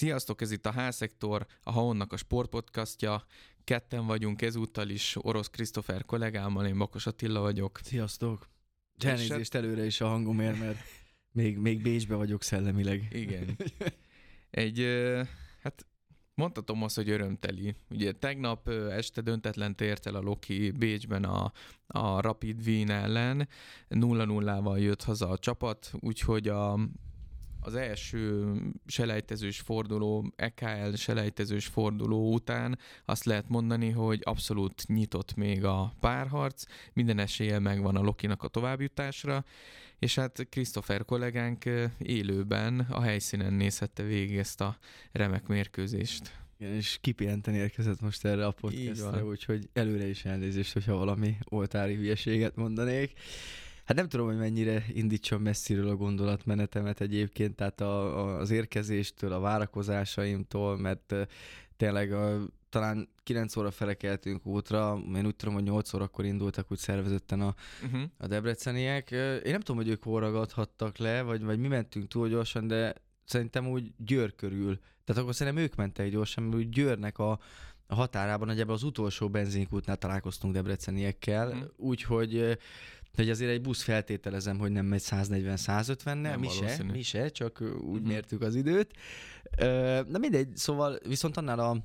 Sziasztok, ez itt a H-szektor, a Haonnak a sportpodcastja. Ketten vagyunk ezúttal is, Orosz Krisztofer kollégámmal, én Bakos Attila vagyok. Sziasztok! Elnézést előre is a hangomért, mert még, még Bécsbe vagyok szellemileg. Igen. Egy, hát mondhatom azt, hogy örömteli. Ugye tegnap este döntetlen tért el a Loki Bécsben a, a Rapid Wien ellen, 0-0-val jött haza a csapat, úgyhogy a az első selejtezős forduló, EKL selejtezős forduló után azt lehet mondani, hogy abszolút nyitott még a párharc, minden esélye megvan a Lokinak a továbbjutásra, és hát Christopher kollégánk élőben a helyszínen nézhette végig ezt a remek mérkőzést. Igen, és kipihenten érkezett most erre a podcastra, úgyhogy előre is elnézést, hogyha valami oltári hülyeséget mondanék. Hát nem tudom, hogy mennyire indítson messziről a gondolatmenetemet egyébként, tehát a, a, az érkezéstől, a várakozásaimtól, mert tényleg a, talán 9 óra fele keltünk útra, én úgy tudom, hogy 8 órakor indultak úgy szervezetten a, uh-huh. a debreceniek. Én nem tudom, hogy ők hol ragadhattak le, vagy, vagy mi mentünk túl gyorsan, de szerintem úgy Győr körül. Tehát akkor szerintem ők mentek gyorsan, mert úgy Győrnek a, a határában, nagyjából az utolsó benzinkútnál találkoztunk debreceniekkel, uh-huh. úgyhogy hogy azért egy busz feltételezem, hogy nem megy 140-150-nel, mi se, mi se, csak úgy uh-huh. mértük az időt. Na mindegy, szóval viszont annál a,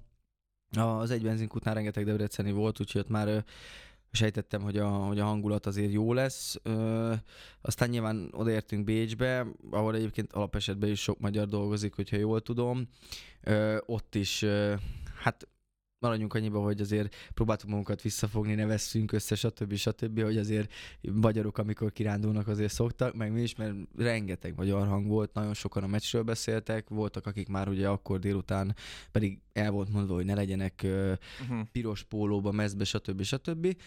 az egy benzinkútnál rengeteg debreceni volt, úgyhogy ott már sejtettem, hogy a, hogy a hangulat azért jó lesz. Ö, aztán nyilván odaértünk Bécsbe, ahol egyébként alapesetben is sok magyar dolgozik, hogyha jól tudom. Ö, ott is, ö, hát maradjunk annyiba, hogy azért próbáltuk magunkat visszafogni, ne vesszünk össze, stb. stb., hogy azért magyarok, amikor kirándulnak, azért szoktak, meg mi is, mert rengeteg magyar hang volt, nagyon sokan a meccsről beszéltek, voltak, akik már ugye akkor délután pedig el volt mondva, hogy ne legyenek uh-huh. piros pólóba, mezbe, stb. stb.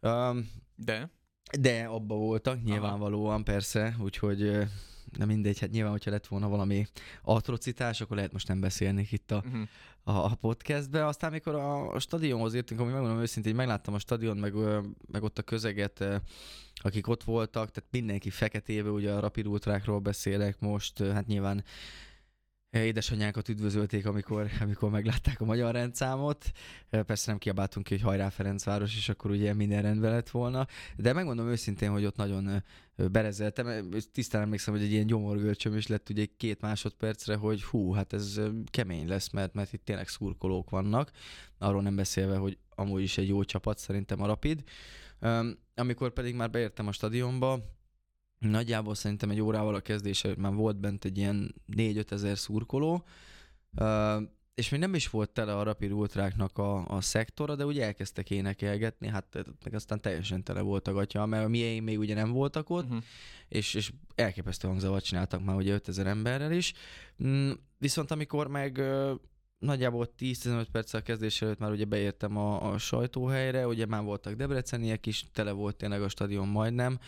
Um, De? De abba voltak, nyilvánvalóan Aha. persze, úgyhogy de mindegy, hát nyilván, hogyha lett volna valami atrocitás, akkor lehet most nem beszélnék itt a, uh-huh. a, a podcastbe. Aztán, mikor a, a stadionhoz értünk, ami megmondom őszintén, hogy megláttam a stadion, meg, meg ott a közeget, akik ott voltak, tehát mindenki feketébe, ugye a Rapid Ultrákról beszélek most, hát nyilván édesanyákat üdvözölték, amikor, amikor meglátták a magyar rendszámot. Persze nem kiabáltunk ki, hogy hajrá Ferencváros, és akkor ugye minden rendben lett volna. De megmondom őszintén, hogy ott nagyon berezeltem. Tisztán emlékszem, hogy egy ilyen gyomorgölcsöm is lett ugye két másodpercre, hogy hú, hát ez kemény lesz, mert, mert itt tényleg szurkolók vannak. Arról nem beszélve, hogy amúgy is egy jó csapat szerintem a Rapid. Amikor pedig már beértem a stadionba, Nagyjából szerintem egy órával a kezdése már volt bent egy ilyen 4-5 ezer szurkoló, és még nem is volt tele a Rapid Ultráknak a, a szektora, de ugye elkezdtek énekelgetni, hát meg aztán teljesen tele volt a gatya, mert a miénk még ugye nem voltak ott, uh-huh. és, és elképesztő hangzavat csináltak már ugye 5000 emberrel is. Mm, viszont amikor meg nagyjából 10-15 perccel kezdés előtt már ugye beértem a, a sajtóhelyre, ugye már voltak debreceniek is, tele volt tényleg a stadion majdnem,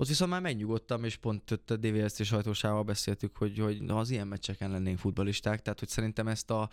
ott viszont már megnyugodtam, és pont ott a DVST sajtósával beszéltük, hogy, hogy az ilyen meccseken lennénk futbalisták, tehát hogy szerintem ezt a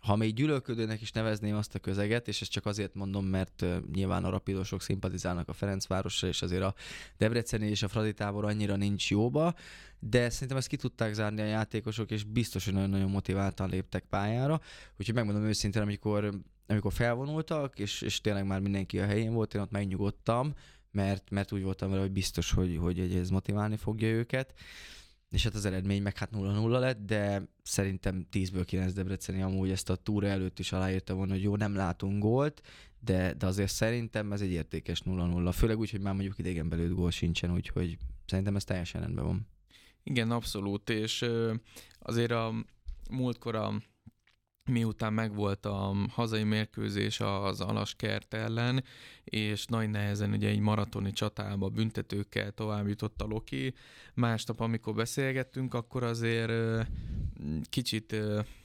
ha még gyűlölködőnek is nevezném azt a közeget, és ezt csak azért mondom, mert nyilván a rapidosok szimpatizálnak a Ferencvárosra, és azért a Debreceni és a Fradi tábor annyira nincs jóba, de szerintem ezt ki tudták zárni a játékosok, és biztos, hogy nagyon-nagyon motiváltan léptek pályára. Úgyhogy megmondom őszintén, amikor, amikor felvonultak, és, és tényleg már mindenki a helyén volt, én ott megnyugodtam, mert, mert úgy voltam vele, hogy biztos, hogy, hogy ez motiválni fogja őket. És hát az eredmény meg hát 0-0 lett, de szerintem 10-ből 9 Debreceni amúgy ezt a túra előtt is aláírta volna, hogy jó, nem látunk gólt, de, de azért szerintem ez egy értékes 0-0. Főleg úgy, hogy már mondjuk idegen belőtt gól sincsen, úgyhogy szerintem ez teljesen rendben van. Igen, abszolút, és azért a múltkor a miután megvolt a hazai mérkőzés az Alaskert ellen, és nagy nehezen ugye egy maratoni csatába büntetőkkel tovább jutott a Loki. Másnap, amikor beszélgettünk, akkor azért kicsit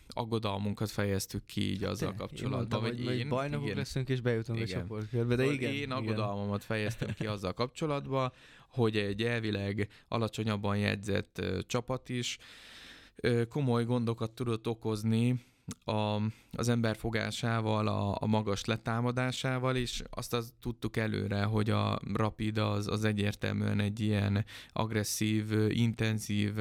aggodalmunkat fejeztük ki így azzal Te, kapcsolatban. Én hogy én, bajnokok igen, leszünk és bejutunk igen. a csoportkörbe, de igen. Én aggodalmamat igen. fejeztem ki azzal kapcsolatban, hogy egy elvileg alacsonyabban jegyzett csapat is komoly gondokat tudott okozni a, az ember fogásával, a, a magas letámadásával, és azt az tudtuk előre, hogy a Rapid az, az egyértelműen egy ilyen agresszív, intenzív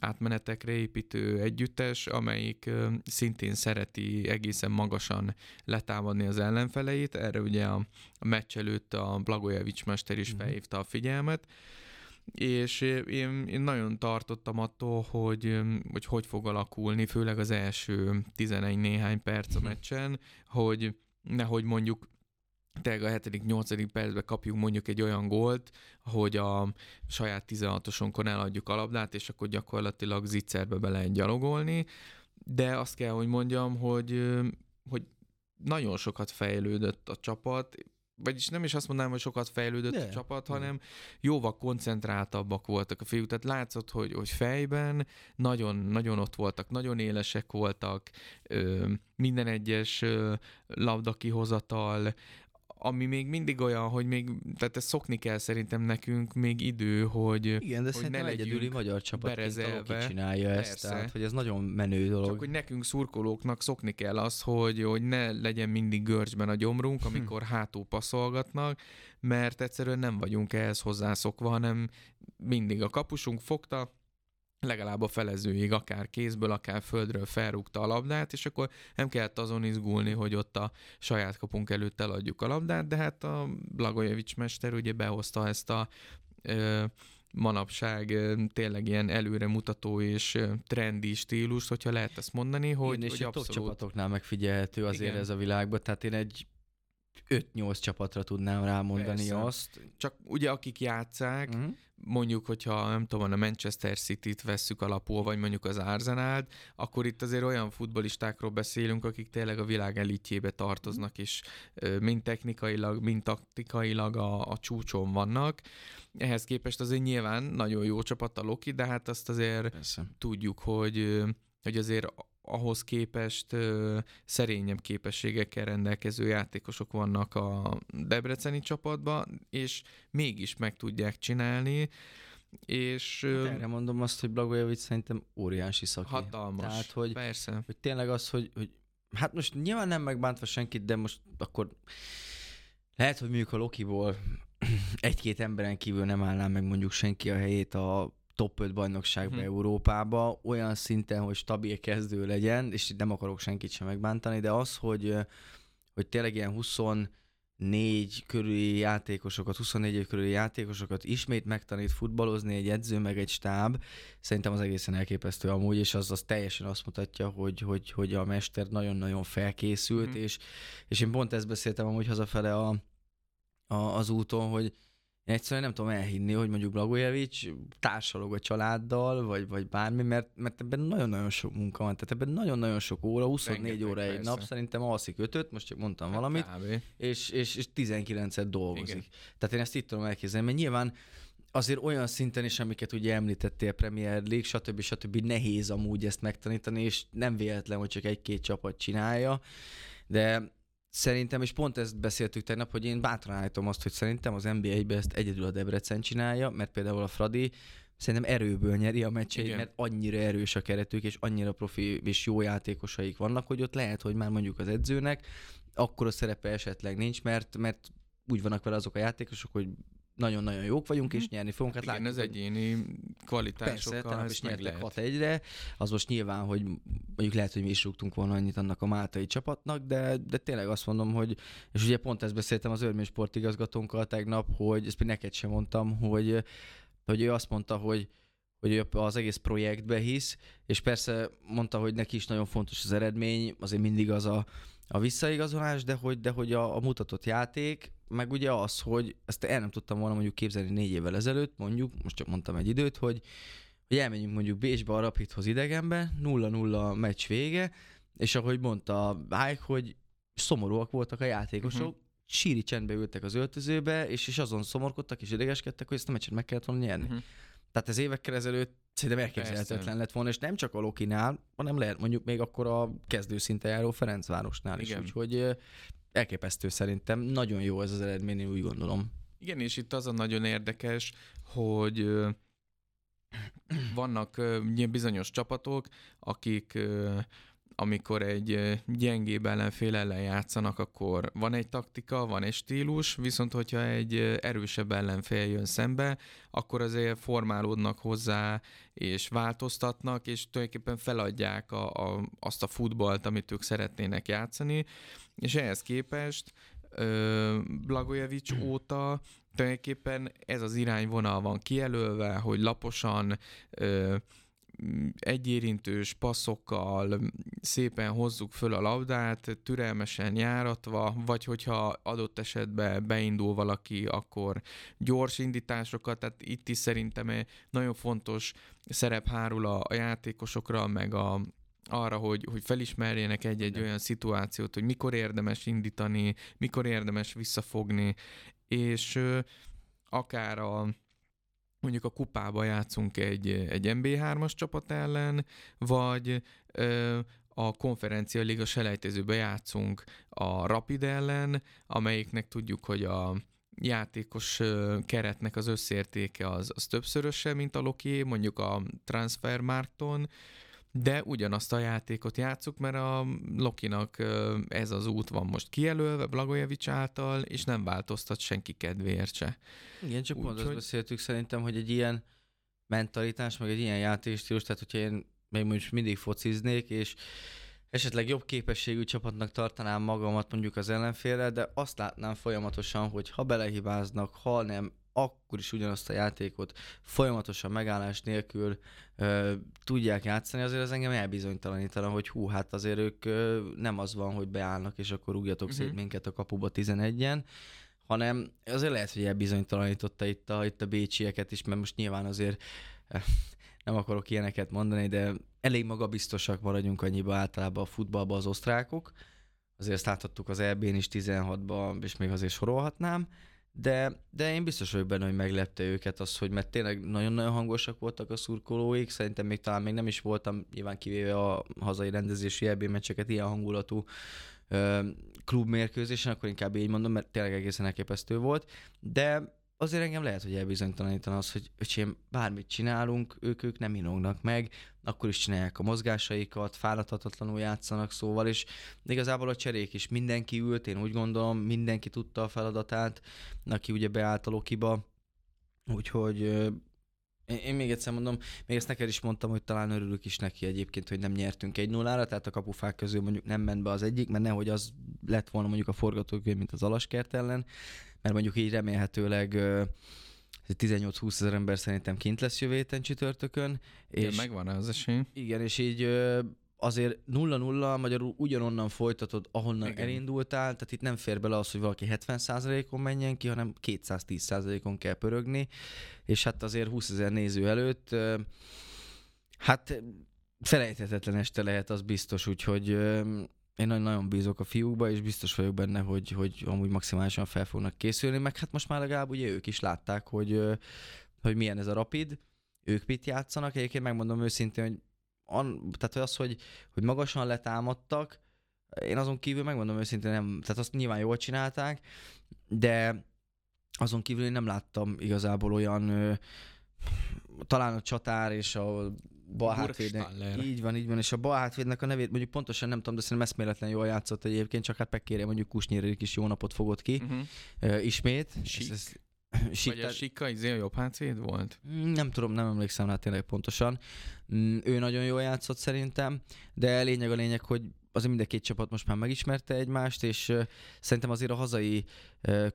átmenetekre építő együttes, amelyik szintén szereti egészen magasan letámadni az ellenfeleit. Erre ugye a, a meccs előtt a Blagojevics mester is mhm. felhívta a figyelmet, és én, én nagyon tartottam attól, hogy, hogy hogy fog alakulni, főleg az első 11 néhány perc a mhm. meccsen, hogy nehogy mondjuk tényleg a 7.-8. percben kapjuk mondjuk egy olyan gólt, hogy a saját 16-osunkon eladjuk a labdát, és akkor gyakorlatilag zicserbe be lehet gyalogolni, de azt kell, hogy mondjam, hogy, hogy nagyon sokat fejlődött a csapat, vagyis nem is azt mondanám, hogy sokat fejlődött De. a csapat, hanem jóval koncentráltabbak voltak a fiúk. Tehát látszott, hogy, hogy fejben nagyon, nagyon ott voltak, nagyon élesek voltak, ö, minden egyes ö, labda kihozatal, ami még mindig olyan, hogy még, tehát ezt szokni kell szerintem nekünk még idő, hogy Igen, de hogy ne egyedüli magyar csapat csinálja ezt, Persze. tehát hogy ez nagyon menő dolog. Csak hogy nekünk szurkolóknak szokni kell az, hogy, hogy ne legyen mindig görcsben a gyomrunk, hm. amikor hm. hátul passzolgatnak, mert egyszerűen nem vagyunk ehhez hozzászokva, hanem mindig a kapusunk fogta, legalább a felezőig, akár kézből, akár földről felrúgta a labdát, és akkor nem kellett azon izgulni, hogy ott a saját kapunk előtt eladjuk a labdát, de hát a Blagojevics mester ugye behozta ezt a ö, manapság tényleg ilyen előremutató és trendi stílus, hogyha lehet ezt mondani, hogy, Igen, és hogy abszolút... csapatoknál megfigyelhető azért Igen. ez a világban, tehát én egy 5-8 csapatra tudnám rámondani Persze. azt. Csak ugye akik játszák, uh-huh mondjuk, hogyha nem tudom, a Manchester City-t vesszük alapul, vagy mondjuk az Arsenal-t, akkor itt azért olyan futbolistákról beszélünk, akik tényleg a világ elitjébe tartoznak, és mind technikailag, mind taktikailag a, a csúcson vannak. Ehhez képest azért nyilván nagyon jó csapat a Loki, de hát azt azért Persze. tudjuk, hogy, hogy azért ahhoz képest ö, szerényebb képességekkel rendelkező játékosok vannak a debreceni csapatban, és mégis meg tudják csinálni, és... Hát erre mondom azt, hogy Blagojevic szerintem óriási szaki. Hatalmas, Tehát, hogy, persze. Hogy tényleg az, hogy, hogy hát most nyilván nem megbántva senkit, de most akkor lehet, hogy mondjuk a Lokiból egy-két emberen kívül nem állná meg mondjuk senki a helyét a top 5 bajnokságba hmm. Európába, olyan szinten, hogy stabil kezdő legyen, és nem akarok senkit sem megbántani, de az, hogy, hogy tényleg ilyen 24 körüli játékosokat, 24 év körüli játékosokat ismét megtanít futballozni egy edző, meg egy stáb, szerintem az egészen elképesztő amúgy, és az, az teljesen azt mutatja, hogy, hogy, hogy a mester nagyon-nagyon felkészült, hmm. és, és én pont ezt beszéltem amúgy hazafele a, a, az úton, hogy én egyszerűen nem tudom elhinni, hogy mondjuk Blagojevic társalog a családdal, vagy, vagy bármi, mert, mert ebben nagyon-nagyon sok munka van, tehát ebben nagyon-nagyon sok óra, 24 Rengeteg, óra egy nap, szerintem alszik ötöt, most csak mondtam hát valamit, és, és, és 19-et dolgozik. Igen. Tehát én ezt itt tudom elképzelni, mert nyilván azért olyan szinten is, amiket ugye említettél, Premier League, stb. stb. nehéz amúgy ezt megtanítani, és nem véletlen, hogy csak egy-két csapat csinálja, de Szerintem, és pont ezt beszéltük tegnap, hogy én bátran állítom azt, hogy szerintem az NBA-ben ezt egyedül a Debrecen csinálja, mert például a Fradi szerintem erőből nyeri a meccseit, mert annyira erős a keretük, és annyira profi és jó játékosaik vannak, hogy ott lehet, hogy már mondjuk az edzőnek akkor a szerepe esetleg nincs, mert, mert úgy vannak vele azok a játékosok, hogy nagyon-nagyon jók vagyunk, és mhm. nyerni fogunk. Hát Igen, ez egyéni kvalitásokkal Persze, is nyertek 6 egyre, az most nyilván, hogy mondjuk lehet, hogy mi is rúgtunk volna annyit annak a máltai csapatnak, de, de tényleg azt mondom, hogy, és ugye pont ezt beszéltem az Örmény sportigazgatónkkal tegnap, hogy ezt még neked sem mondtam, hogy, hogy ő azt mondta, hogy hogy az egész projektbe hisz, és persze mondta, hogy neki is nagyon fontos az eredmény, azért mindig az a, a visszaigazolás, de hogy, de hogy a, a mutatott játék, meg ugye az, hogy ezt el nem tudtam volna mondjuk képzelni négy évvel ezelőtt, mondjuk, most csak mondtam egy időt, hogy, hogy elmenjünk mondjuk Bécsbe a Rapidhoz idegenbe, 0-0 meccs vége, és ahogy mondta Mike, hogy szomorúak voltak a játékosok, uh-huh. síri csendbe ültek az öltözőbe, és, és azon szomorkodtak és idegeskedtek, hogy ezt a meccset meg kellett volna nyerni. Uh-huh. Tehát ez évekkel ezelőtt szerintem elképzelhetetlen lett volna, és nem csak a Lokinál, hanem lehet mondjuk még akkor a kezdőszinte járó Ferencvárosnál is. Igen. Úgyhogy elképesztő szerintem. Nagyon jó ez az eredmény, én úgy gondolom. Igen, és itt az a nagyon érdekes, hogy vannak bizonyos csapatok, akik amikor egy gyengébb ellenfél ellen játszanak, akkor van egy taktika, van egy stílus, viszont hogyha egy erősebb ellenfél jön szembe, akkor azért formálódnak hozzá, és változtatnak, és tulajdonképpen feladják a, a, azt a futballt, amit ők szeretnének játszani, és ehhez képest Blagojevic óta tulajdonképpen ez az irányvonal van kijelölve, hogy laposan ö, egyérintős passzokkal szépen hozzuk föl a labdát, türelmesen járatva, vagy hogyha adott esetben beindul valaki, akkor gyors indításokat, tehát itt is szerintem nagyon fontos szerep hárul a, a játékosokra, meg a, arra, hogy, hogy felismerjenek egy-egy olyan szituációt, hogy mikor érdemes indítani, mikor érdemes visszafogni, és ö, akár a mondjuk a kupába játszunk egy, egy MB3-as csapat ellen, vagy ö, a konferencia liga selejtezőbe játszunk a Rapid ellen, amelyiknek tudjuk, hogy a játékos keretnek az összértéke az, az többszöröse, mint a Loki, mondjuk a Transfermarkton, de ugyanazt a játékot játszuk, mert a Lokinak ez az út van most kijelölve Blagojevic által, és nem változtat senki kedvéért se. Igen, csak Úgy, pont azt hogy... beszéltük szerintem, hogy egy ilyen mentalitás, meg egy ilyen játékstílus, tehát hogyha én még most mindig fociznék, és esetleg jobb képességű csapatnak tartanám magamat mondjuk az ellenfélre, de azt látnám folyamatosan, hogy ha belehibáznak, ha nem, akkor is ugyanazt a játékot folyamatosan megállás nélkül ö, tudják játszani, azért az engem elbizonytalanítana, hogy hú, hát azért ők ö, nem az van, hogy beállnak, és akkor rúgjatok uh-huh. szét minket a kapuba 11-en, hanem azért lehet, hogy elbizonytalanította itt a, itt a bécsieket is, mert most nyilván azért nem akarok ilyeneket mondani, de elég magabiztosak maradjunk annyiba általában a futballban az osztrákok. Azért ezt láthattuk az EB-n is 16-ban, és még azért sorolhatnám de, de én biztos vagyok benne, hogy meglepte őket az, hogy mert tényleg nagyon-nagyon hangosak voltak a szurkolóik, szerintem még talán még nem is voltam, nyilván kivéve a hazai rendezési EB meccseket, ilyen hangulatú ö, klubmérkőzésen, akkor inkább így mondom, mert tényleg egészen elképesztő volt, de azért engem lehet, hogy elbizonytalanítana az, hogy öcsém, bármit csinálunk, ők, ők nem inognak meg, akkor is csinálják a mozgásaikat, fáradhatatlanul játszanak szóval, és igazából a cserék is. Mindenki ült, én úgy gondolom, mindenki tudta a feladatát, aki ugye beállt a Lokiba, úgyhogy én, még egyszer mondom, még ezt neked is mondtam, hogy talán örülök is neki egyébként, hogy nem nyertünk egy nullára, tehát a kapufák közül mondjuk nem ment be az egyik, mert nehogy az lett volna mondjuk a forgatókönyv, mint az Alaskert ellen, mert mondjuk így remélhetőleg 18-20 ezer ember szerintem kint lesz jövő héten csütörtökön. És igen, megvan az esély. Igen, és így azért 0-0 magyarul ugyanonnan folytatod, ahonnan Igen. elindultál, tehát itt nem fér bele az, hogy valaki 70%-on menjen ki, hanem 210%-on kell pörögni, és hát azért 20 ezer néző előtt, hát felejthetetlen este lehet, az biztos, úgyhogy én nagyon bízok a fiúkba, és biztos vagyok benne, hogy, hogy amúgy maximálisan fel fognak készülni, meg hát most már legalább ugye ők is látták, hogy, hogy milyen ez a rapid, ők mit játszanak. Egyébként megmondom őszintén, hogy an, tehát az, hogy, hogy magasan letámadtak, én azon kívül megmondom őszintén, nem, tehát azt nyilván jól csinálták, de azon kívül én nem láttam igazából olyan, talán a csatár és a bal hátvédnek. Így van, így van, és a bal hátvédnek a nevét mondjuk pontosan nem tudom, de szerintem eszméletlen jól játszott egyébként, csak hát megkérje mondjuk Kusnyérik is jó napot fogott ki. Uh-huh. Uh, ismét. Sik. Ez, ez, Vagy a Sika izé a jobb hátvéd volt? Mm, nem tudom, nem emlékszem rá tényleg pontosan. Mm, ő nagyon jól játszott szerintem, de lényeg a lényeg, hogy azért mind a két csapat most már megismerte egymást, és szerintem azért a hazai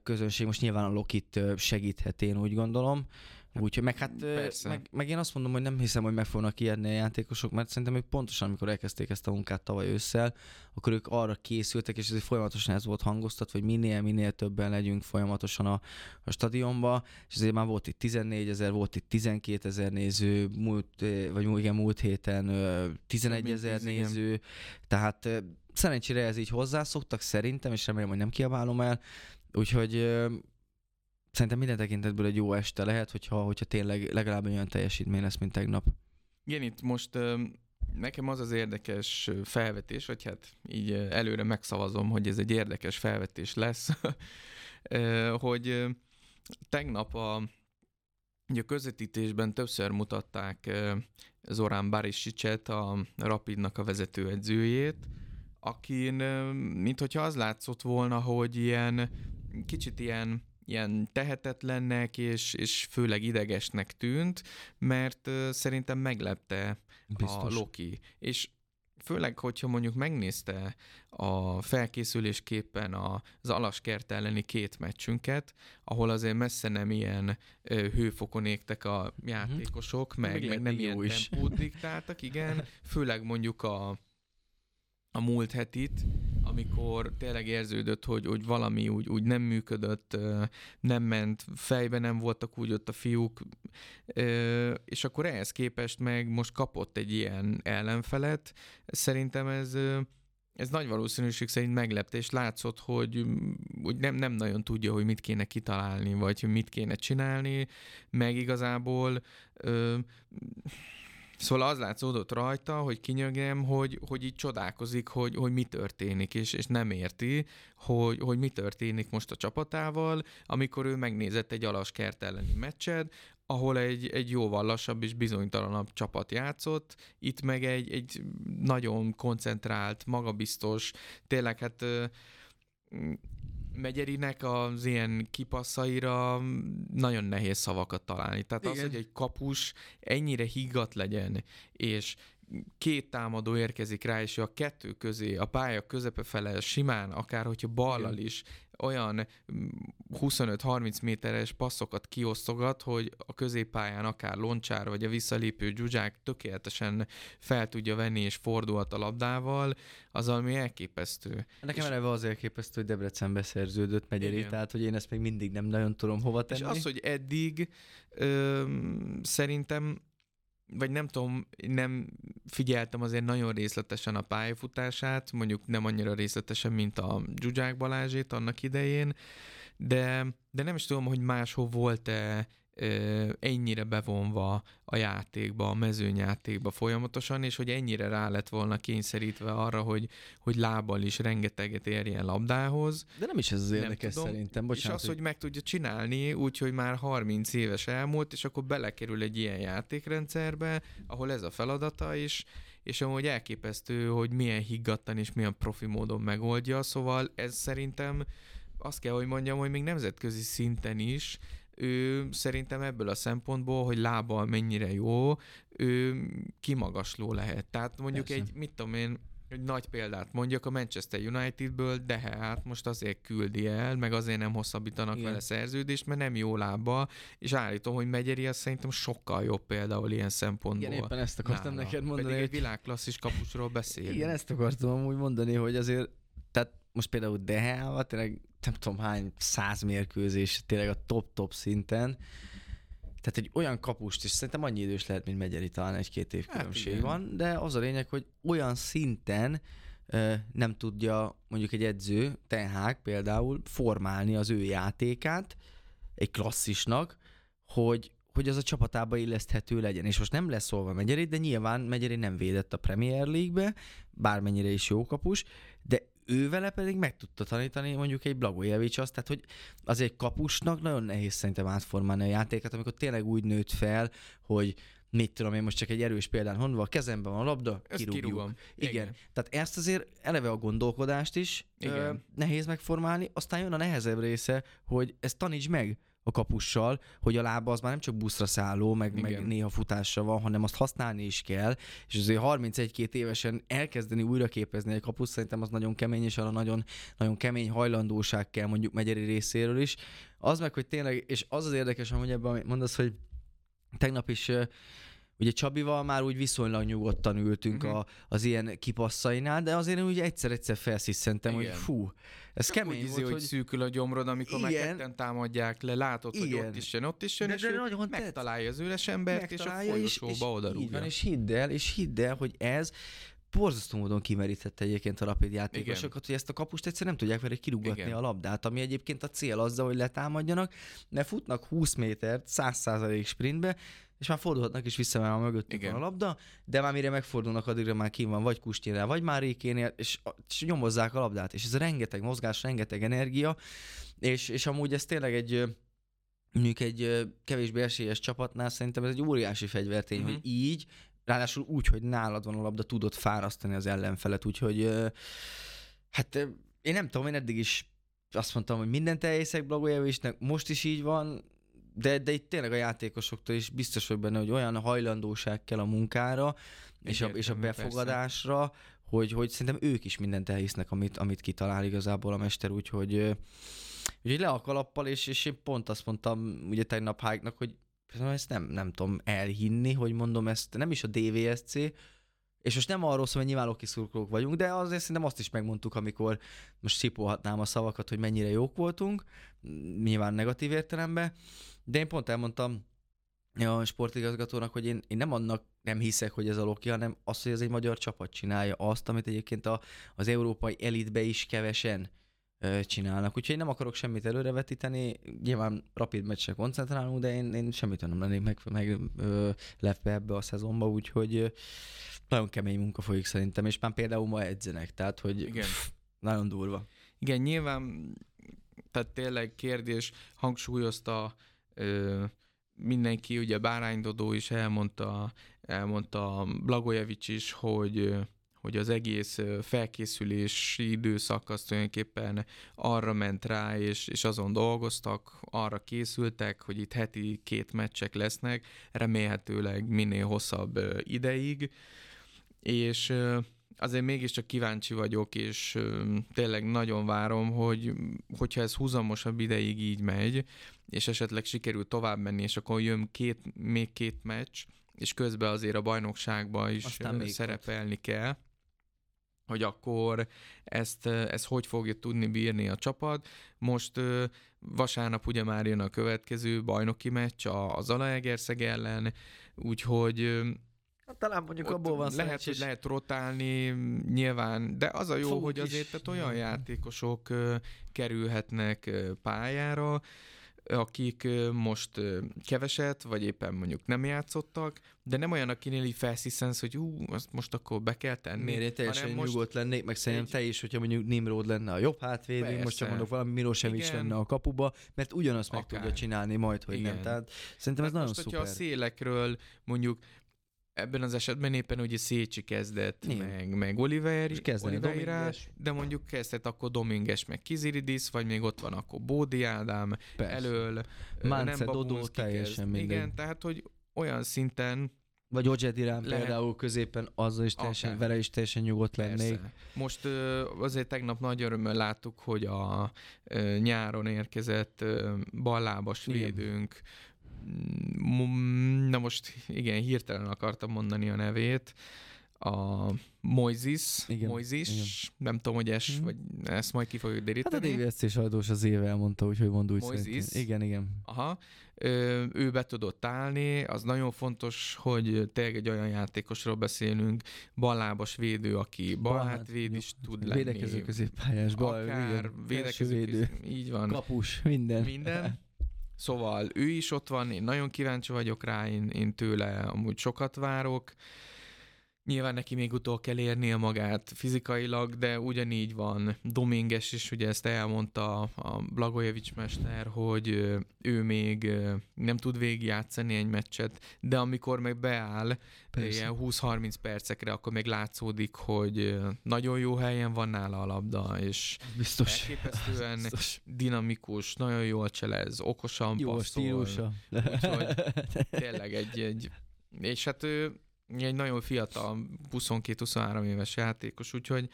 közönség most nyilván a Lokit segíthet, én úgy gondolom. Úgyhogy meg hát, meg, meg, én azt mondom, hogy nem hiszem, hogy meg fognak ijedni a játékosok, mert szerintem ők pontosan, amikor elkezdték ezt a munkát tavaly ősszel, akkor ők arra készültek, és ez folyamatosan ez volt hangoztat, hogy minél, minél többen legyünk folyamatosan a, a stadionba, és azért már volt itt 14 ezer, volt itt 12 ezer néző, múlt, vagy igen, múlt héten 11 ezer néző, tehát szerencsére ez így hozzászoktak szerintem, és remélem, hogy nem kiabálom el, úgyhogy szerintem minden tekintetből egy jó este lehet, hogyha, hogyha tényleg legalább olyan teljesítmény lesz, mint tegnap. Igen, itt most nekem az az érdekes felvetés, hogy hát így előre megszavazom, hogy ez egy érdekes felvetés lesz, hogy tegnap a, a közvetítésben többször mutatták Zorán Barisicset, a Rapidnak a vezetőedzőjét, akin, mint hogyha az látszott volna, hogy ilyen kicsit ilyen ilyen tehetetlennek és, és főleg idegesnek tűnt, mert szerintem meglepte Biztos. a Loki. És főleg, hogyha mondjuk megnézte a felkészülésképpen az Alaskert elleni két meccsünket, ahol azért messze nem ilyen hőfokon égtek a mhm. játékosok, uh-huh. meg, meg nem ilyen tempót diktáltak, igen, főleg mondjuk a a múlt hetit, amikor tényleg érződött, hogy, hogy valami úgy, úgy nem működött, nem ment, fejben nem voltak úgy ott a fiúk, és akkor ehhez képest meg most kapott egy ilyen ellenfelet. Szerintem ez ez nagy valószínűség szerint meglepte, és látszott, hogy, hogy nem, nem nagyon tudja, hogy mit kéne kitalálni, vagy mit kéne csinálni, meg igazából ö, Szóval az látszódott rajta, hogy kinyögem, hogy, hogy így csodálkozik, hogy, hogy mi történik, és, és nem érti, hogy, hogy mi történik most a csapatával, amikor ő megnézett egy alaskert elleni meccset, ahol egy, egy jóval lassabb és bizonytalanabb csapat játszott, itt meg egy, egy nagyon koncentrált, magabiztos, tényleg hát Megyerinek az ilyen kipaszaira nagyon nehéz szavakat találni. Tehát Igen. az, hogy egy kapus ennyire higgadt legyen, és két támadó érkezik rá, és a kettő közé, a pálya közepe fele simán, akár hogyha ballal is olyan 25-30 méteres passzokat kiosztogat, hogy a középpályán akár loncsár vagy a visszalépő dzsuzsák tökéletesen fel tudja venni és fordulhat a labdával, az ami elképesztő. Nekem és... eleve az elképesztő, hogy Debrecenbe szerződött Megyeri, tehát hogy én ezt még mindig nem nagyon tudom hova tenni. És az, hogy eddig ö, szerintem vagy nem tudom, nem figyeltem azért nagyon részletesen a pályafutását, mondjuk nem annyira részletesen, mint a Zsuzsák Balázsét annak idején, de, de nem is tudom, hogy máshol volt-e ennyire bevonva a játékba, a mezőnyjátékba folyamatosan, és hogy ennyire rá lett volna kényszerítve arra, hogy, hogy lábbal is rengeteget érjen labdához. De nem is ez az érdekes tudom, szerintem, bocsánat. És az, hogy meg tudja csinálni, úgyhogy már 30 éves elmúlt, és akkor belekerül egy ilyen játékrendszerbe, ahol ez a feladata is, és amúgy elképesztő, hogy milyen higgadtan és milyen profi módon megoldja, szóval ez szerintem azt kell, hogy mondjam, hogy még nemzetközi szinten is ő szerintem ebből a szempontból, hogy lábbal mennyire jó, ő kimagasló lehet. Tehát mondjuk Persze. egy, mit tudom én, egy nagy példát mondjak, a Manchester Unitedből de hát most azért küldi el, meg azért nem hosszabbítanak Igen. vele szerződést, mert nem jó lába, és állítom, hogy Megyeri az szerintem sokkal jobb például ilyen szempontból. Igen, éppen ezt akartam nála. neked mondani. Pedig egy világklasszis kapusról beszélni. Igen, ezt akartam úgy mondani, hogy azért, tehát most például Deheával tényleg nem tudom hány száz mérkőzés, tényleg a top-top szinten. Tehát egy olyan kapust, és szerintem annyi idős lehet, mint Megyeri, talán egy-két év hát különbség hát van, de az a lényeg, hogy olyan szinten ö, nem tudja mondjuk egy edző, Tenhák például, formálni az ő játékát egy klasszisnak, hogy, hogy az a csapatába illeszthető legyen. És most nem lesz szólva Megyeri, de nyilván Megyeri nem védett a Premier League-be, bármennyire is jó kapus, de ő vele pedig meg tudta tanítani mondjuk egy Blagojevics azt, tehát hogy az egy kapusnak nagyon nehéz szerintem átformálni a játékot, amikor tényleg úgy nőtt fel, hogy mit tudom én most csak egy erős példán honva, a kezemben van a labda, ezt kirúgjuk. Kirúgom. Igen. Igen. Tehát ezt azért eleve a gondolkodást is Igen. Ö, nehéz megformálni, aztán jön a nehezebb része, hogy ezt taníts meg a kapussal, hogy a lába az már nem csak buszra szálló, meg, meg néha futásra van, hanem azt használni is kell, és azért 31-2 évesen elkezdeni újra képezni egy kapus, szerintem az nagyon kemény, és arra nagyon, nagyon kemény hajlandóság kell mondjuk megyeri részéről is. Az meg, hogy tényleg, és az az érdekes, hogy ebben mondasz, hogy tegnap is Ugye Csabival már úgy viszonylag nyugodtan ültünk uh-huh. a, az ilyen kipasszainál, de azért úgy egyszer-egyszer felsziszentem, hogy fú, ez kemény volt, hogy... hogy szűkül a gyomrod, amikor igen. ketten támadják le, látod, igen. hogy ott is jön, ott is jön, de, és de ő megtalálja az üres embert, és a folyosóba Így van, és hidd el, és hidd el, hogy ez borzasztó módon kimerítette egyébként a rapid játékosokat, hogy ezt a kapust egyszer nem tudják vele kirúgatni Igen. a labdát, ami egyébként a cél azzal, hogy letámadjanak, ne futnak 20 métert 100% sprintbe, és már fordulhatnak is vissza, mert a mögöttük van a labda, de már mire megfordulnak, addigra már ki van vagy Kusténél, vagy már Rékénél, és, és nyomozzák a labdát, és ez rengeteg mozgás, rengeteg energia, és, és amúgy ez tényleg egy mondjuk egy kevésbé esélyes csapatnál szerintem ez egy óriási fegyvertény, uh-huh. hogy így ráadásul úgy, hogy nálad van a labda, tudod fárasztani az ellenfelet, úgyhogy hát én nem tudom, én eddig is azt mondtam, hogy mindent elhiszek Blagojevicsnek, most is így van, de, de itt tényleg a játékosoktól is biztos vagy benne, hogy olyan hajlandóság kell a munkára, és a, és a befogadásra, hogy, hogy szerintem ők is mindent elhisznek, amit, amit kitalál igazából a mester, úgyhogy, úgyhogy le a kalappal, és, és én pont azt mondtam ugye tegnap Hájknak, hogy ezt nem, nem tudom elhinni, hogy mondom ezt, nem is a DVSC, és most nem arról szól, hogy nyilván kiszurkolók vagyunk, de azért szerintem azt is megmondtuk, amikor most szipolhatnám a szavakat, hogy mennyire jók voltunk, nyilván negatív értelemben, de én pont elmondtam a sportigazgatónak, hogy én, én nem annak nem hiszek, hogy ez a Loki, hanem az, hogy ez egy magyar csapat csinálja azt, amit egyébként a, az európai elitbe is kevesen csinálnak. Úgyhogy én nem akarok semmit előrevetíteni, nyilván rapid meccsre koncentrálunk, de én, én semmit nem lennék meg, meg ö, lepve ebbe a szezonba, úgyhogy ö, nagyon kemény munka folyik szerintem, és már például ma edzenek, tehát hogy Igen. Pff, nagyon durva. Igen, nyilván, tehát tényleg kérdés, hangsúlyozta ö, mindenki, ugye Bárány Dodó is elmondta, elmondta Blagojevics is, hogy hogy az egész felkészülési időszak az tulajdonképpen arra ment rá, és, és azon dolgoztak, arra készültek, hogy itt heti két meccsek lesznek, remélhetőleg minél hosszabb ideig, és azért mégiscsak kíváncsi vagyok, és tényleg nagyon várom, hogy hogyha ez húzamosabb ideig így megy, és esetleg sikerül tovább menni, és akkor jön két, még két meccs, és közben azért a bajnokságban is Aztán szerepelni ott. kell, hogy akkor ezt, ezt hogy fogja tudni bírni a csapat. Most vasárnap ugye már jön a következő bajnoki meccs a, a Zalaegerszeg ellen, úgyhogy Hát talán mondjuk abból van Lehet, hogy lehet rotálni, nyilván, de az a jó, Fogunk hogy azért tehát olyan játékosok kerülhetnek pályára, akik most keveset, vagy éppen mondjuk nem játszottak, de nem olyan, akinél így felsziszensz, hogy ú, azt most akkor be kell tenni. Miért én teljesen most nyugodt lennék, meg szerintem te is, hogyha mondjuk Nimrod lenne a jobb hátvéd, most csak mondok valami Milosevic lenne a kapuba, mert ugyanazt Akár. meg tudja csinálni majd, hogy Igen. nem. Tehát szerintem ez Tehát nagyon most, szuper. hogyha a szélekről mondjuk ebben az esetben éppen ugye Szécsi kezdett, Igen. meg, meg Oliver, Oliveira, de mondjuk kezdett akkor Dominges, meg Kiziridis, vagy még ott van akkor Bódi Ádám Persze. elől. Mánce, Dodó, teljesen mindegy. Igen, tehát hogy olyan szinten vagy Ojedirán lehet... például középen, azzal is teljesen, Akár. vele is teljesen nyugodt Persze. lennék. Most azért tegnap nagy örömmel láttuk, hogy a nyáron érkezett ballábas védőnk, na most igen, hirtelen akartam mondani a nevét, a Moises, igen, Moises, igen. nem tudom, hogy es, mm. vagy ezt majd ki fogjuk deríteni. Hát a DVSC sajtós az éve elmondta, úgyhogy mond úgy Moises. Igen, igen. Aha, ö, ő be tudott állni, az nagyon fontos, hogy tényleg egy olyan játékosról beszélünk, ballábas védő, aki balhát véd is tud lenni. Védekező középpályás, bal, akár védekező védő. így van. Kapus, minden. Minden. Szóval ő is ott van, én nagyon kíváncsi vagyok rá, én, én tőle amúgy sokat várok. Nyilván neki még utol kell érnie magát fizikailag, de ugyanígy van. Dominges is ugye ezt elmondta a Blagojevics mester, hogy ő még nem tud végigjátszani egy meccset, de amikor meg beáll Persze. ilyen 20-30 percekre, akkor még látszódik, hogy nagyon jó helyen van nála a labda, és Biztos. elképesztően Biztos. dinamikus, nagyon jól cselez, okosan jó passzol. Úgyhogy tényleg egy, egy és hát ő egy nagyon fiatal, 22-23 éves játékos, úgyhogy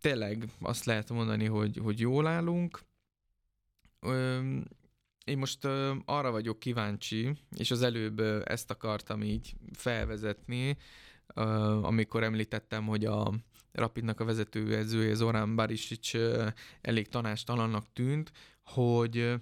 tényleg azt lehet mondani, hogy, hogy jól állunk. én most arra vagyok kíváncsi, és az előbb ezt akartam így felvezetni, amikor említettem, hogy a Rapidnak a vezetőedzője Zorán Barisic elég tanástalannak tűnt, hogy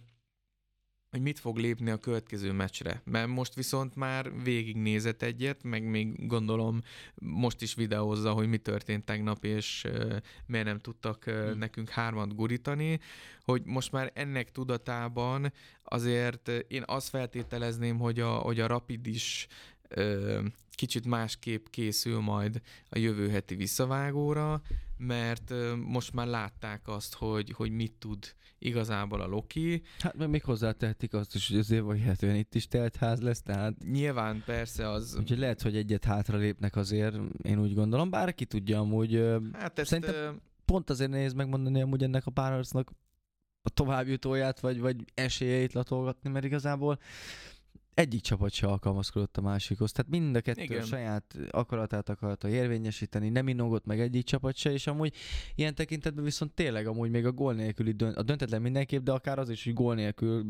hogy mit fog lépni a következő meccsre. Mert most viszont már végignézett egyet, meg még gondolom most is videózza, hogy mi történt tegnap, és uh, miért nem tudtak uh, nekünk hármat gurítani, hogy most már ennek tudatában azért én azt feltételezném, hogy a, hogy a Rapid is uh, kicsit másképp készül majd a jövő heti visszavágóra, mert most már látták azt, hogy, hogy mit tud igazából a Loki. Hát meg még hozzátehetik azt is, hogy azért vagy itt is ház lesz, tehát... Nyilván persze az... Úgyhogy lehet, hogy egyet hátra lépnek azért, én úgy gondolom, bár ki tudja amúgy... Hát ezt, szerintem pont azért nehéz megmondani amúgy ennek a párharcnak a továbbjutóját, vagy, vagy esélyeit latolgatni, mert igazából egyik csapat se alkalmazkodott a másikhoz. Tehát mind a kettő Igen. a saját akaratát akarta érvényesíteni, nem inogott meg egyik csapat se, és amúgy ilyen tekintetben viszont tényleg amúgy még a gól nélküli dönt, a döntetlen mindenképp, de akár az is, hogy gól nélkül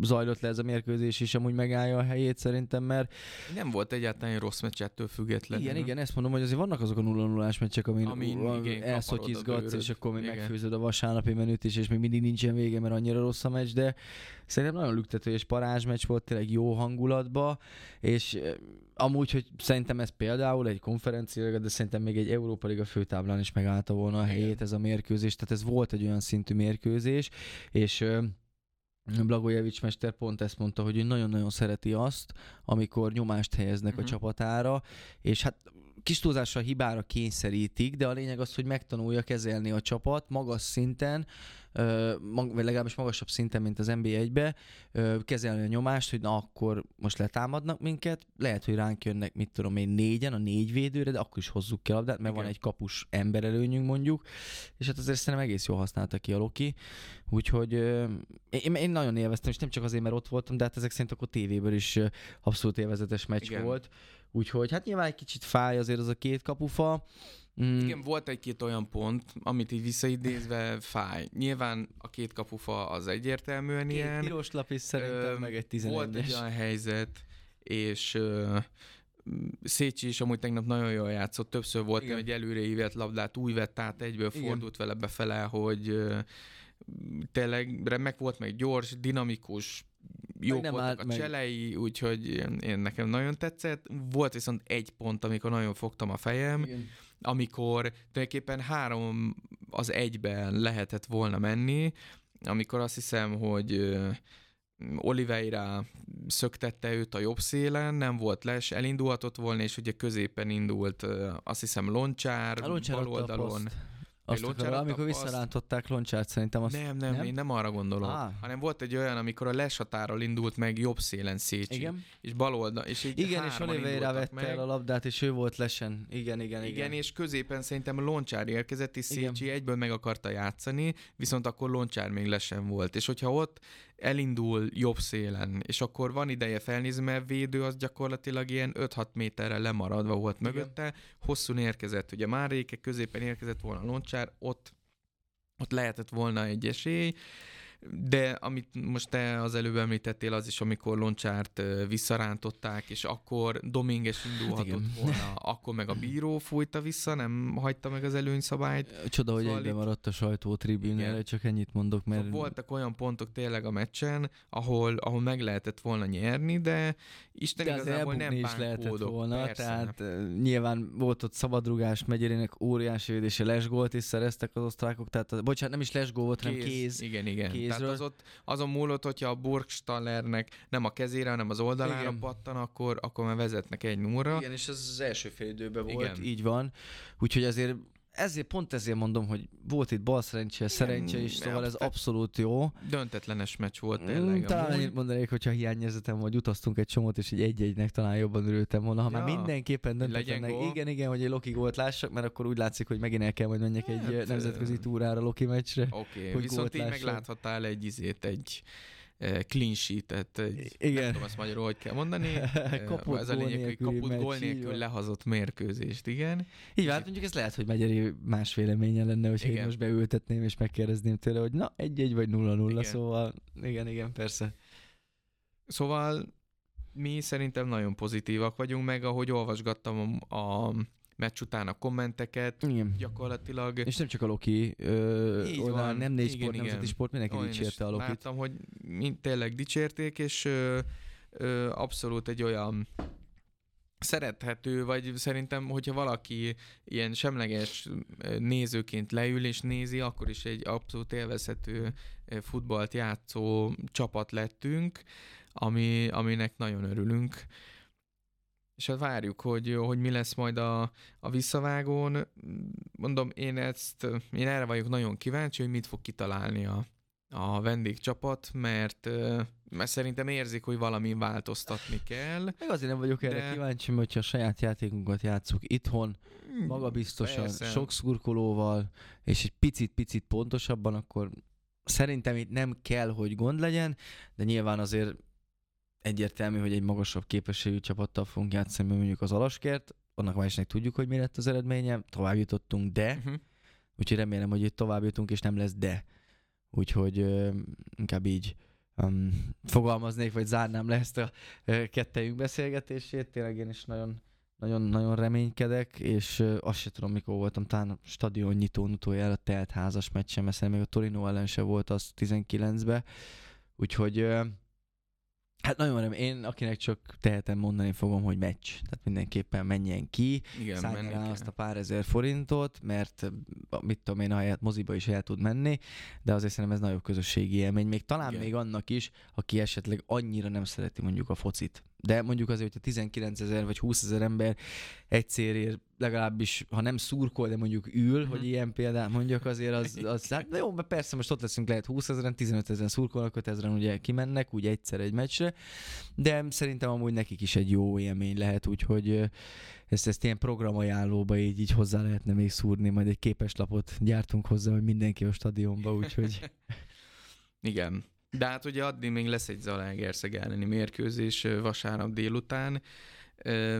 zajlott le ez a mérkőzés is amúgy megállja a helyét szerintem, mert nem volt egyáltalán rossz meccs ettől függetlenül. Igen, igen, ezt mondom, hogy azért vannak azok a 0 0 meccsek, amin, amin elszotyizgatsz, és akkor még igen. megfőzöd a vasárnapi menüt is, és még mindig nincsen vége, mert annyira rossz a meccs, de szerintem nagyon lüktető és parázsmeccs volt, tényleg jó hangulatba, és amúgy, hogy szerintem ez például egy konferencia, de szerintem még egy Európa Liga főtáblán is megállta volna a helyét ez a mérkőzés, tehát ez volt egy olyan szintű mérkőzés, és Blagojevics mester pont ezt mondta, hogy ő nagyon-nagyon szereti azt, amikor nyomást helyeznek uh-huh. a mhm. csapatára, és hát kis túlzással hibára kényszerítik, de a lényeg az, hogy megtanulja kezelni a csapat magas szinten, vagy legalábbis magasabb szinten, mint az NBA-be, kezelni a nyomást, hogy na akkor most letámadnak minket, lehet, hogy ránk jönnek, mit tudom én, négyen a négy védőre, de akkor is hozzuk ki a labdát, mert Igen. van egy kapus emberelőnyünk mondjuk, és hát azért szerintem egész jól használta ki a Loki, úgyhogy én, én nagyon élveztem, és nem csak azért, mert ott voltam, de hát ezek szerint akkor tévéből is abszolút élvezetes meccs Igen. volt, úgyhogy hát nyilván egy kicsit fáj azért az a két kapufa, Mm. Igen, volt egy-két olyan pont, amit így visszaidézve fáj. Nyilván a két kapufa az egyértelműen két ilyen. piros lap is szerintem, ö, meg egy 11 Volt egy olyan helyzet, és ö, Szécsi is amúgy tegnap nagyon jól játszott, többször volt, Igen. hogy előre ívett labdát úgy vett át, egyből Igen. fordult vele befele, hogy ö, tényleg remek volt, meg gyors, dinamikus, jók nem voltak a meg. cselei, úgyhogy én, én nekem nagyon tetszett. Volt viszont egy pont, amikor nagyon fogtam a fejem, Igen amikor tulajdonképpen három az egyben lehetett volna menni, amikor azt hiszem, hogy Oliveira szöktette őt a jobb szélen, nem volt les, elindulhatott volna, és ugye középen indult, azt hiszem Loncsár, a Loncsár bal oldalon. Azt akar, amikor visszarántották Loncsát, szerintem azt... Nem, nem, nem, én nem arra gondolok, ah. hanem volt egy olyan, amikor a leshatáról indult meg jobb szélen Szécsi, igen. és bal oldal, és így Igen, és Oliveira vette meg. el a labdát, és ő volt lesen. Igen, igen, igen. Igen, és középen szerintem Loncsár érkezett, és Szécsi igen. egyből meg akarta játszani, viszont akkor Loncsár még lesen volt. És hogyha ott elindul jobb szélen, és akkor van ideje felnézni, mert védő az gyakorlatilag ilyen 5-6 méterre lemaradva volt Igen. mögötte, hosszú érkezett, ugye Máréke középen érkezett volna Loncsár, ott, ott lehetett volna egy esély, de amit most te az előbb említettél, az is, amikor Loncsárt visszarántották, és akkor Dominges indulhatott hát volna, akkor meg a bíró fújta vissza, nem hagyta meg az előnyszabályt. Csoda, hogy szóval egyben itt... maradt a sajtó tribűnére, csak ennyit mondok, mert... Szóval voltak olyan pontok tényleg a meccsen, ahol, ahol meg lehetett volna nyerni, de Isten de igazából nem is lehetett volna, persze. tehát nyilván volt ott szabadrugás megyérének óriási védése, lesgólt is szereztek az osztrákok, tehát bocsánat, nem is lesgól volt, kéz, hanem kéz. Igen, igen. Kéz. Tehát az ott azon múlott, hogyha a Burgstallernek nem a kezére, hanem az oldalára Igen. pattan, akkor, akkor már vezetnek egy núra. Igen, és ez az első fél időben volt, Igen. így van. Úgyhogy azért ezért, pont ezért mondom, hogy volt itt bal szerencse, szerencse is, szóval ez abszolút jó. Döntetlenes meccs volt mm, tényleg. Talán annyit mondanék, hogyha hiányérzetem, vagy utaztunk egy csomót, és egy egy-egynek talán jobban örültem volna, ha ja, már mindenképpen döntetlenek. Igen, igen, hogy egy Loki gólt lássak, mert akkor úgy látszik, hogy megint el kell majd menjek egy hát, nemzetközi túrára Loki meccsre. Oké, okay. viszont így megláthattál egy izét, egy clean sheet-et, Igen. nem tudom azt magyarul, hogy kell mondani. kaput ez a lényeg, hogy kaput gól nélkül lehazott mérkőzést, igen. Így hát mondjuk ez lehet, hogy Megyeri más véleménye lenne, hogyha én most beültetném és megkérdezném tőle, hogy na, egy-egy vagy nulla-nulla, szóval igen, igen, persze. Szóval mi szerintem nagyon pozitívak vagyunk, meg ahogy olvasgattam a meccs után a kommenteket, igen. gyakorlatilag. És nem csak a Loki, ö, Így van. nem négy igen, sport, igen. nemzeti sport, mindenki Olyan dicsérte a Lokit. Láttam, hogy mind, tényleg dicsérték, és ö, ö, abszolút egy olyan szerethető, vagy szerintem, hogyha valaki ilyen semleges nézőként leül és nézi, akkor is egy abszolút élvezhető futballt játszó csapat lettünk, ami, aminek nagyon örülünk és hát várjuk, hogy, hogy mi lesz majd a, a visszavágón. Mondom, én ezt, én erre vagyok nagyon kíváncsi, hogy mit fog kitalálni a, a vendégcsapat, mert, mert szerintem érzik, hogy valami változtatni kell. Meg azért nem vagyok erre de... kíváncsi, mert hogyha a saját játékunkat játszuk itthon, hmm, magabiztosan, Persze. sok szurkolóval, és egy picit-picit pontosabban, akkor szerintem itt nem kell, hogy gond legyen, de nyilván azért egyértelmű, hogy egy magasabb képességű csapattal fogunk játszani, mondjuk az Alaskert, annak már tudjuk, hogy mi lett az eredménye, tovább jutottunk, de, uh-huh. úgyhogy remélem, hogy itt tovább jutunk, és nem lesz de. Úgyhogy uh, inkább így um, fogalmaznék, vagy zárnám le ezt a uh, kettejünk beszélgetését. Tényleg én is nagyon, nagyon, nagyon reménykedek, és uh, azt sem tudom, mikor voltam, talán a stadion nyitón utoljára telt házas meccsen, mert még a Torino ellen se volt az 19-ben. Úgyhogy Hát nagyon remélem, én akinek csak tehetem mondani fogom, hogy meccs. Tehát mindenképpen menjen ki, Igen, rá azt a pár ezer forintot, mert mit tudom én, ahelyett moziba is el tud menni, de azért szerintem ez nagyobb közösségi élmény. Még talán Igen. még annak is, aki esetleg annyira nem szereti mondjuk a focit. De mondjuk azért, hogyha 19 ezer vagy 20 ezer ember egyszerért legalábbis, ha nem szurkol, de mondjuk ül, mm-hmm. hogy ilyen példát mondjak, azért az, az hát, de jó, mert persze most ott leszünk, lehet 20 ezeren, 15 ezeren szurkolnak, 5 ezeren ugye kimennek, úgy egyszer egy meccsre, de szerintem amúgy nekik is egy jó élmény lehet, úgyhogy ezt, ezt ilyen programajánlóba így, így hozzá lehetne még szúrni, majd egy képeslapot gyártunk hozzá, hogy mindenki a stadionba, úgyhogy... Igen. De hát ugye addig még lesz egy Zalaegerszeg elleni mérkőzés vasárnap délután,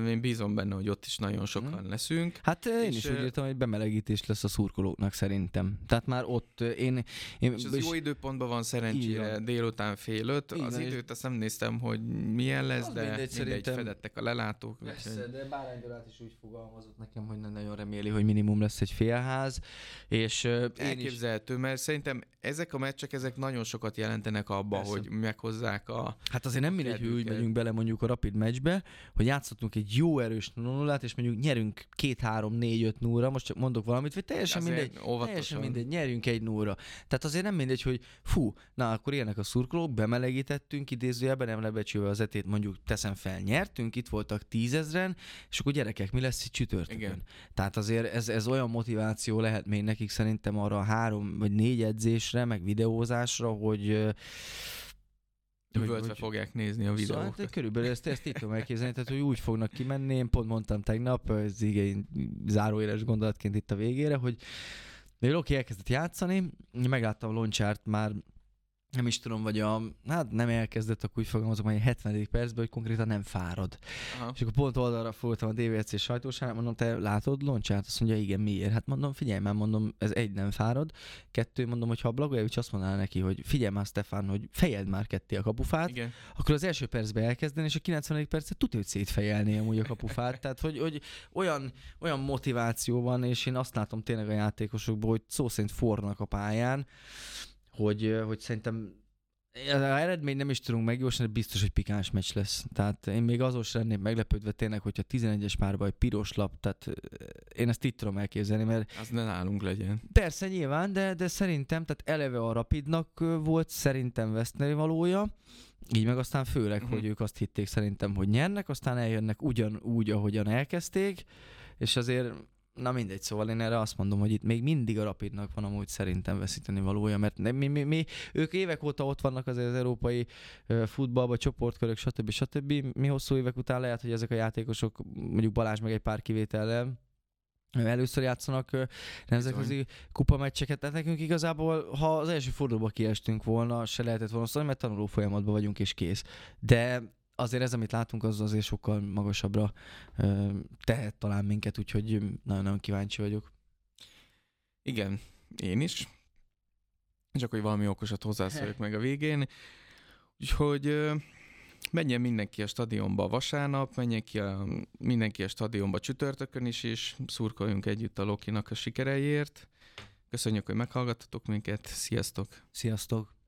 én bízom benne, hogy ott is nagyon sokan hmm. leszünk. Hát én és is úgy értem, hogy bemelegítés lesz a szurkolóknak szerintem. Tehát már ott én... én és az és jó időpontban van szerencsére van. délután fél öt. Igen, az időt azt nem néztem, hogy milyen lesz, de mindegy, mindegy fedettek a lelátók. Persze, úgy. de Báránygyorát is úgy fogalmazott nekem, hogy nem nagyon reméli, hogy minimum lesz egy félház. És Elképzelhető, is... mert szerintem ezek a meccsek, ezek nagyon sokat jelentenek abba, Persze. hogy meghozzák a... Hát azért nem mindegy, hogy úgy megyünk bele mondjuk a Rapid meccsbe, hogy játszottunk egy jó erős nullát, és mondjuk nyerünk két, három, négy, öt núra, most csak mondok valamit, vagy teljesen azért mindegy, óvatosan. teljesen mindegy, nyerjünk egy núra. Tehát azért nem mindegy, hogy fú, na akkor ilyenek a szurkolók, bemelegítettünk idézőjelben, nem lebecsülve az etét, mondjuk teszem fel, nyertünk, itt voltak tízezren, és akkor gyerekek, mi lesz itt csütörtökön? Igen. Tehát azért ez, ez olyan motiváció lehet még nekik szerintem arra a három vagy négy edzésre, meg videózásra, hogy Üvöltve hogy, fogják nézni a videókat. Szóval, körülbelül ezt, ezt így tudom elképzelni, tehát hogy úgy fognak kimenni, én pont mondtam tegnap, ez igen záróéles gondolatként itt a végére, hogy Loki elkezdett játszani, megláttam Loncsárt már nem is tudom, vagy a, hát nem elkezdett, akkor úgy fogalmazom, hogy a 70. percben, hogy konkrétan nem fárad. Aha. És akkor pont oldalra fordultam a DVC sajtósára, mondom, te látod Loncsát? Azt mondja, igen, miért? Hát mondom, figyelj már, mondom, ez egy nem fárad. Kettő, mondom, hogy ha a Blagojevics azt mondaná neki, hogy figyelj már, Stefan, hogy fejeld már ketté a kapufát, igen. akkor az első percben elkezdeni, és a 90. percet tudja, hogy szétfejelné amúgy a kapufát. Tehát, hogy, hogy olyan, olyan motiváció van, és én azt látom tényleg a játékosokból, hogy szó szerint fornak a pályán, hogy, hogy szerintem az eredmény nem is tudunk megjósolni, de biztos, hogy pikáns meccs lesz. Tehát én még azon sem lennék meglepődve tényleg, hogyha 11-es párban egy piros lap, tehát én ezt itt tudom elképzelni, mert... Az ne nálunk legyen. Persze nyilván, de, de szerintem, tehát eleve a Rapidnak volt szerintem veszteni valója, így meg aztán főleg, uh-huh. hogy ők azt hitték szerintem, hogy nyernek, aztán eljönnek ugyanúgy, ahogyan elkezdték, és azért Na mindegy, szóval én erre azt mondom, hogy itt még mindig a Rapidnak van amúgy szerintem veszíteni valója, mert mi, mi, mi, ők évek óta ott vannak azért az európai futballban, csoportkörök, stb. stb. Mi hosszú évek után lehet, hogy ezek a játékosok, mondjuk Balázs meg egy pár kivétellel, először játszanak nemzetközi kupameccseket, tehát nekünk igazából, ha az első fordulóba kiestünk volna, se lehetett volna szólni, mert tanuló folyamatban vagyunk és kész. De azért ez, amit látunk, az azért sokkal magasabbra tehet talán minket, úgyhogy nagyon-nagyon kíváncsi vagyok. Igen, én is. Csak hogy valami okosat hozzászóljak meg a végén. Úgyhogy menjen mindenki a stadionba vasárnap, menjen ki a, mindenki a stadionba csütörtökön is, és szurkoljunk együtt a Lokinak a sikereiért. Köszönjük, hogy meghallgattatok minket. Sziasztok! Sziasztok!